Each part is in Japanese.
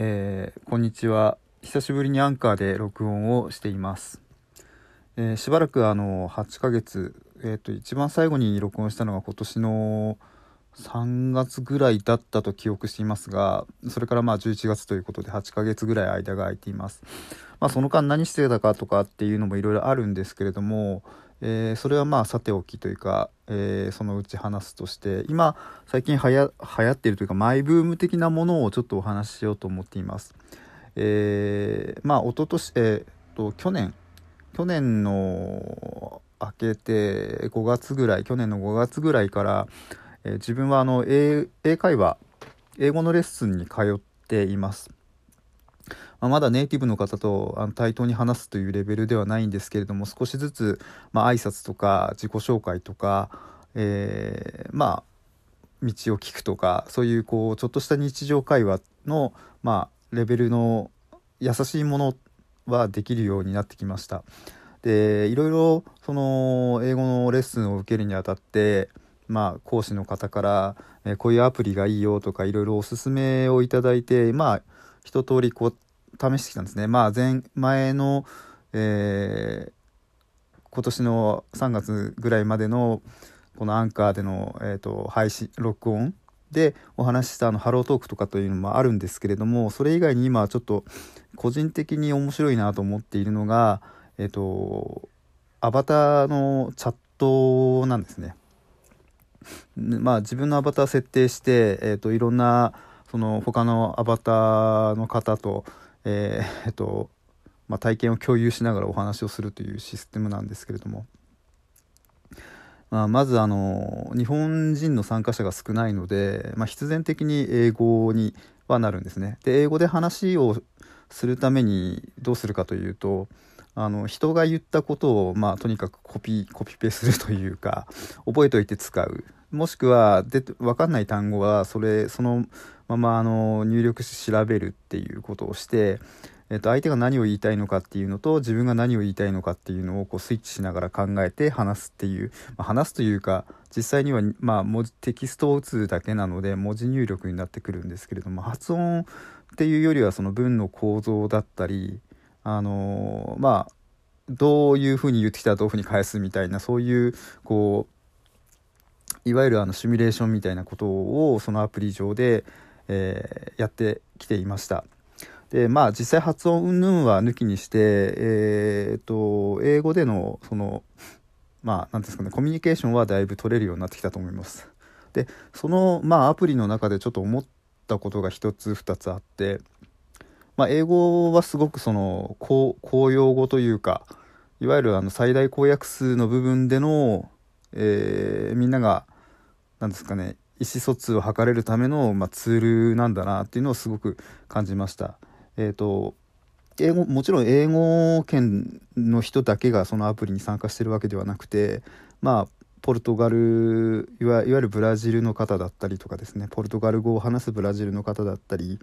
えー、こんにちは。久しぶりにアンカーで録音をしています、えー、しばらくあの8ヶ月えっ、ー、と一番最後に録音したのが今年の3月ぐらいだったと記憶していますがそれからまあ11月ということで8ヶ月ぐらい間が空いています。まあその間何してたかとかっていうのもいろいろあるんですけれどもえー、それはまあさておきというか、えー、そのうち話すとして今最近はや流行っているというかマイブーム的なものをちょっとお話ししようと思っています。えー、まあ一昨年えー、っと去年去年の明けて5月ぐらい去年の5月ぐらいから、え、自分はあの英英会話英語のレッスンに通っています。まあ、まだネイティブの方とあの対等に話すというレベルではないんですけれども少しずつ、まあ、挨拶とか自己紹介とか、えー、まあ道を聞くとかそういうこうちょっとした日常会話の、まあ、レベルの優しいものはできるようになってきました。でいろいろその英語のレッスンを受けるにあたってまあ講師の方から、えー、こういうアプリがいいよとかいろいろおすすめをいただいてまあ一通りこう試してきたんですね。まあ前、前の、えー、今年の3月ぐらいまでのこのアンカーでの、えーと、配信録音でお話ししたあのハロートークとかというのもあるんですけれどもそれ以外に今ちょっと個人的に面白いなと思っているのがえっ、ー、とアバターのチャットなんですね。まあ自分のアバター設定して、えーといろんなその他のアバターの方とえー、えっと、まあ、体験を共有しながらお話をするというシステムなんですけれども、まあ、まずあの日本人の参加者が少ないので、まあ、必然的に英語にはなるんですね。で英語で話をするためにどうするかというとあの人が言ったことを、まあ、とにかくコピコピペするというか覚えておいて使うもしくはで分かんない単語はそれそのままあの入力して調べるっていうことをして、えっと、相手が何を言いたいのかっていうのと自分が何を言いたいのかっていうのをこうスイッチしながら考えて話すっていう、まあ、話すというか実際には、まあ、文字テキストを打つだけなので文字入力になってくるんですけれども発音っていうよりはその文の構造だったりあのまあどういうふうに言ってきたらどういうふうに返すみたいなそういうこういわゆるあのシミュレーションみたいなことをそのアプリ上で、えー、やってきていました。でまあ実際発音云々は抜きにして、えー、と英語でのそのまあ何ですかねコミュニケーションはだいぶ取れるようになってきたと思います。でそのまあアプリの中でちょっと思ったことが一つ二つあって、まあ、英語はすごくその公用語というかいわゆるあの最大公約数の部分での、えー、みんなが何ですかね意思疎通を図れるための、まあ、ツールなんだなっていうのをすごく感じました。えっ、ー、と英語もちろん英語圏の人だけがそのアプリに参加してるわけではなくてまあポルトガルいわゆるブラジルの方だったりとかですねポルトガル語を話すブラジルの方だったり、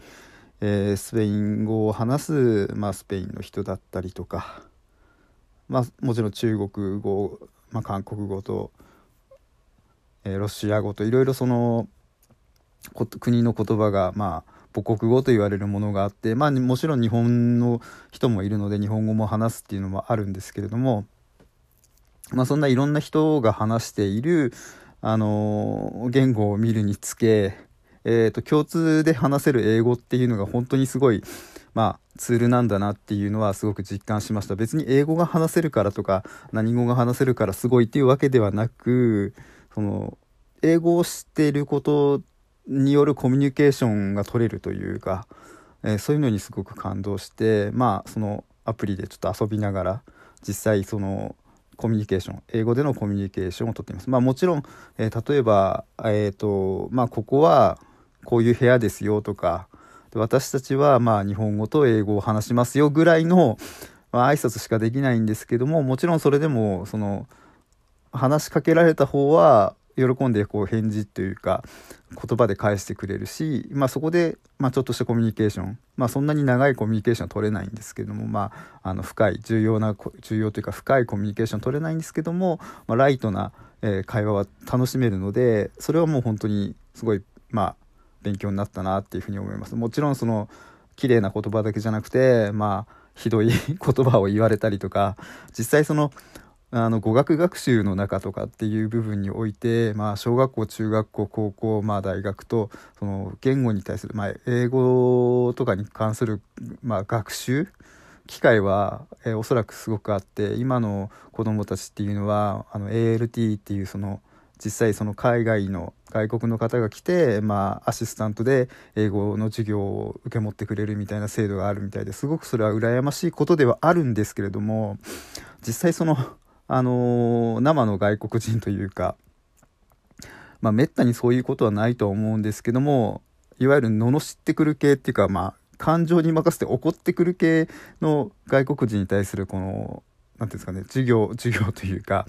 えー、スペイン語を話す、まあ、スペインの人だったりとか、まあ、もちろん中国語、まあ、韓国語とえ、ロシア語といろいろその国の言葉がまあ母国語と言われるものがあってまあもちろん日本の人もいるので日本語も話すっていうのもあるんですけれどもまあそんないろんな人が話しているあの言語を見るにつけえーと、共通で話せる英語っていうのが本当にすごい、まあ、ツールなんだなっていうのはすごく実感しました。別に英語が話せるからとか何語が話せるからすごいっていうわけではなくその英語を知っていることによるコミュニケーションが取れるというか、えー、そういうのにすごく感動してまあそのアプリでちょっと遊びながら実際そのコミュニケーション英語でのコミュニケーションをとっています。まあもちろん、えー、例えば、えーとまあ、ここはこういう部屋ですよとか私たちはまあ日本語と英語を話しますよぐらいの、まあ、挨拶しかできないんですけどももちろんそれでもその話しかけられた方は喜んでこう返事というか言葉で返してくれるし、まあ、そこで、まあ、ちょっとしたコミュニケーション、まあ、そんなに長いコミュニケーションは取れないんですけども、まあ、あの深い重要な重要というか深いコミュニケーション取れないんですけども、まあ、ライトな、えー、会話は楽しめるのでそれはもう本当にすごい、まあ、勉強になったなっていうふうに思います。もちろんその綺麗な言葉だけじゃなくて、まあ、ひどい 言葉を言われたりとか、実際その、あの語学学習の中とかっていう部分において、まあ、小学校中学校高校、まあ、大学とその言語に対する、まあ、英語とかに関する、まあ、学習機会は、えー、おそらくすごくあって今の子どもたちっていうのはあの ALT っていうその実際その海外の外国の方が来て、まあ、アシスタントで英語の授業を受け持ってくれるみたいな制度があるみたいですごくそれは羨ましいことではあるんですけれども実際そのあのー、生の外国人というか、まあ、めったにそういうことはないと思うんですけども、いわゆる罵ってくる系っていうか、まあ、感情に任せて怒ってくる系の外国人に対するこの、何ていうんですかね、授業、授業というか、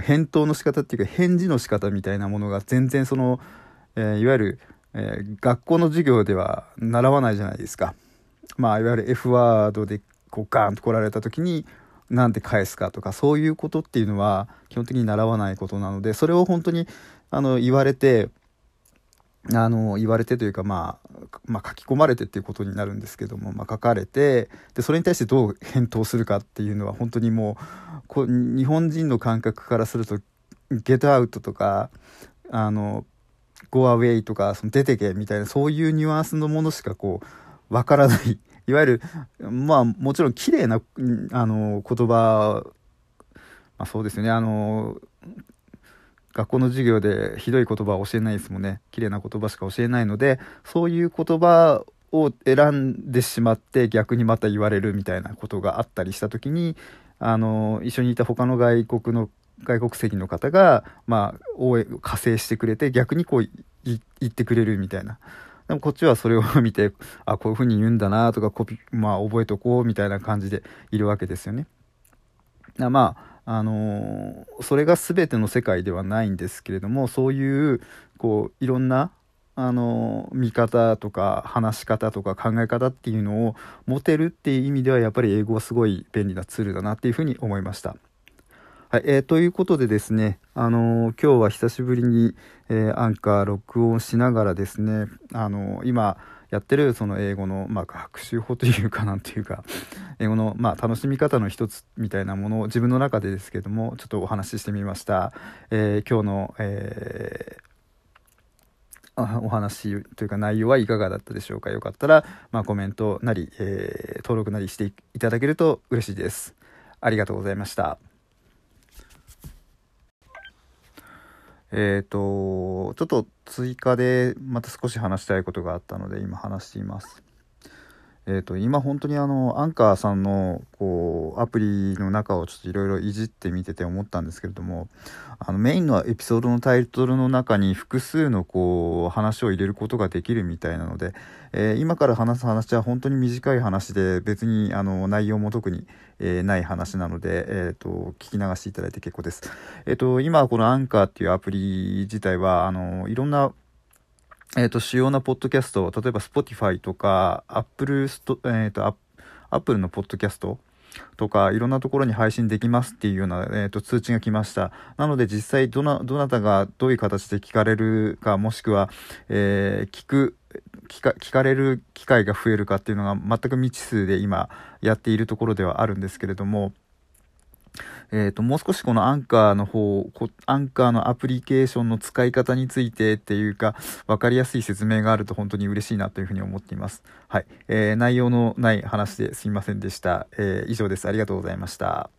返答の仕方っていうか、返事の仕方みたいなものが全然その、えー、いわゆる、えー、学校の授業では習わないじゃないですか。まあ、いわゆる F ワードでこうガーンと来られた時に、なんて返すかとかそういうことっていうのは基本的に習わないことなのでそれを本当にあの言われてあの言われてというか、まあ、まあ書き込まれてっていうことになるんですけども、まあ、書かれてでそれに対してどう返答するかっていうのは本当にもうこ日本人の感覚からすると「ゲットアウト」とかあの「ゴアウェイ」とかその出てけみたいなそういうニュアンスのものしかこうわからないいわゆる、まあもちろん綺麗な、あの、言葉、まあそうですよね、あの、学校の授業でひどい言葉は教えないですもんね。綺麗な言葉しか教えないので、そういう言葉を選んでしまって逆にまた言われるみたいなことがあったりした時に、あの、一緒にいた他の外国の外国籍の方が、まあ、応援、加勢してくれて、逆にこう言ってくれるみたいな。でもこっちはそれを見て、あ、こういう風に言うんだなとか、コピ、まあ覚えとこうみたいな感じでいるわけですよね。まあ、あのー、それが全ての世界ではないんですけれども、そういう、こう、いろんな、あのー、見方とか話し方とか考え方っていうのを持てるっていう意味では、やっぱり英語はすごい便利なツールだなっていうふうに思いました。はい、えー、ということでですね、あのー、今日は久しぶりに、えー、アンカー録音しながらですね、あの、今やってるその英語の、まあ、学習法というかなんていうか、英語の、まあ、楽しみ方の一つみたいなものを自分の中でですけども、ちょっとお話ししてみました。え今日の、えお話というか内容はいかがだったでしょうかよかったら、まあ、コメントなり、え登録なりしていただけると嬉しいです。ありがとうございました。えっ、ー、と、ちょっと追加でまた少し話したいことがあったので今話しています。えーと、今本当にあのアンカーさんのこうアプリの中をちょっといろいろいじってみてて思ったんですけれどもあのメインのエピソードのタイトルの中に複数のこう話を入れることができるみたいなので、えー、今から話す話は本当に短い話で別にあの内容も特に、え、ない話なので、えーと、聞き流していただいて結構です。えーと今このアンカーっていうアプリ自体はあのいろんなえっ、と、主要なポッドキャスト、例えば Spotify とか、Apple、えっ、ー、と、Apple のポッドキャストとか、いろんなところに配信できますっていうような、え、ー、と、通知が来ました。なので、実際、どな、どなたがどういう形で聞かれるか、もしくは、え聞く、聞か聞かれる機会が増えるかっていうのが全く未知数で今やっているところではあるんですけれども、えっ、ー、と、もう少しこのアンカーの方、アンカーのアプリケーションの使い方についてっていうか、わかりやすい説明があると本当に嬉しいなというふうに思っています。はい。えー、内容のない話ですいませんでした。えー、以上です。ありがとうございました。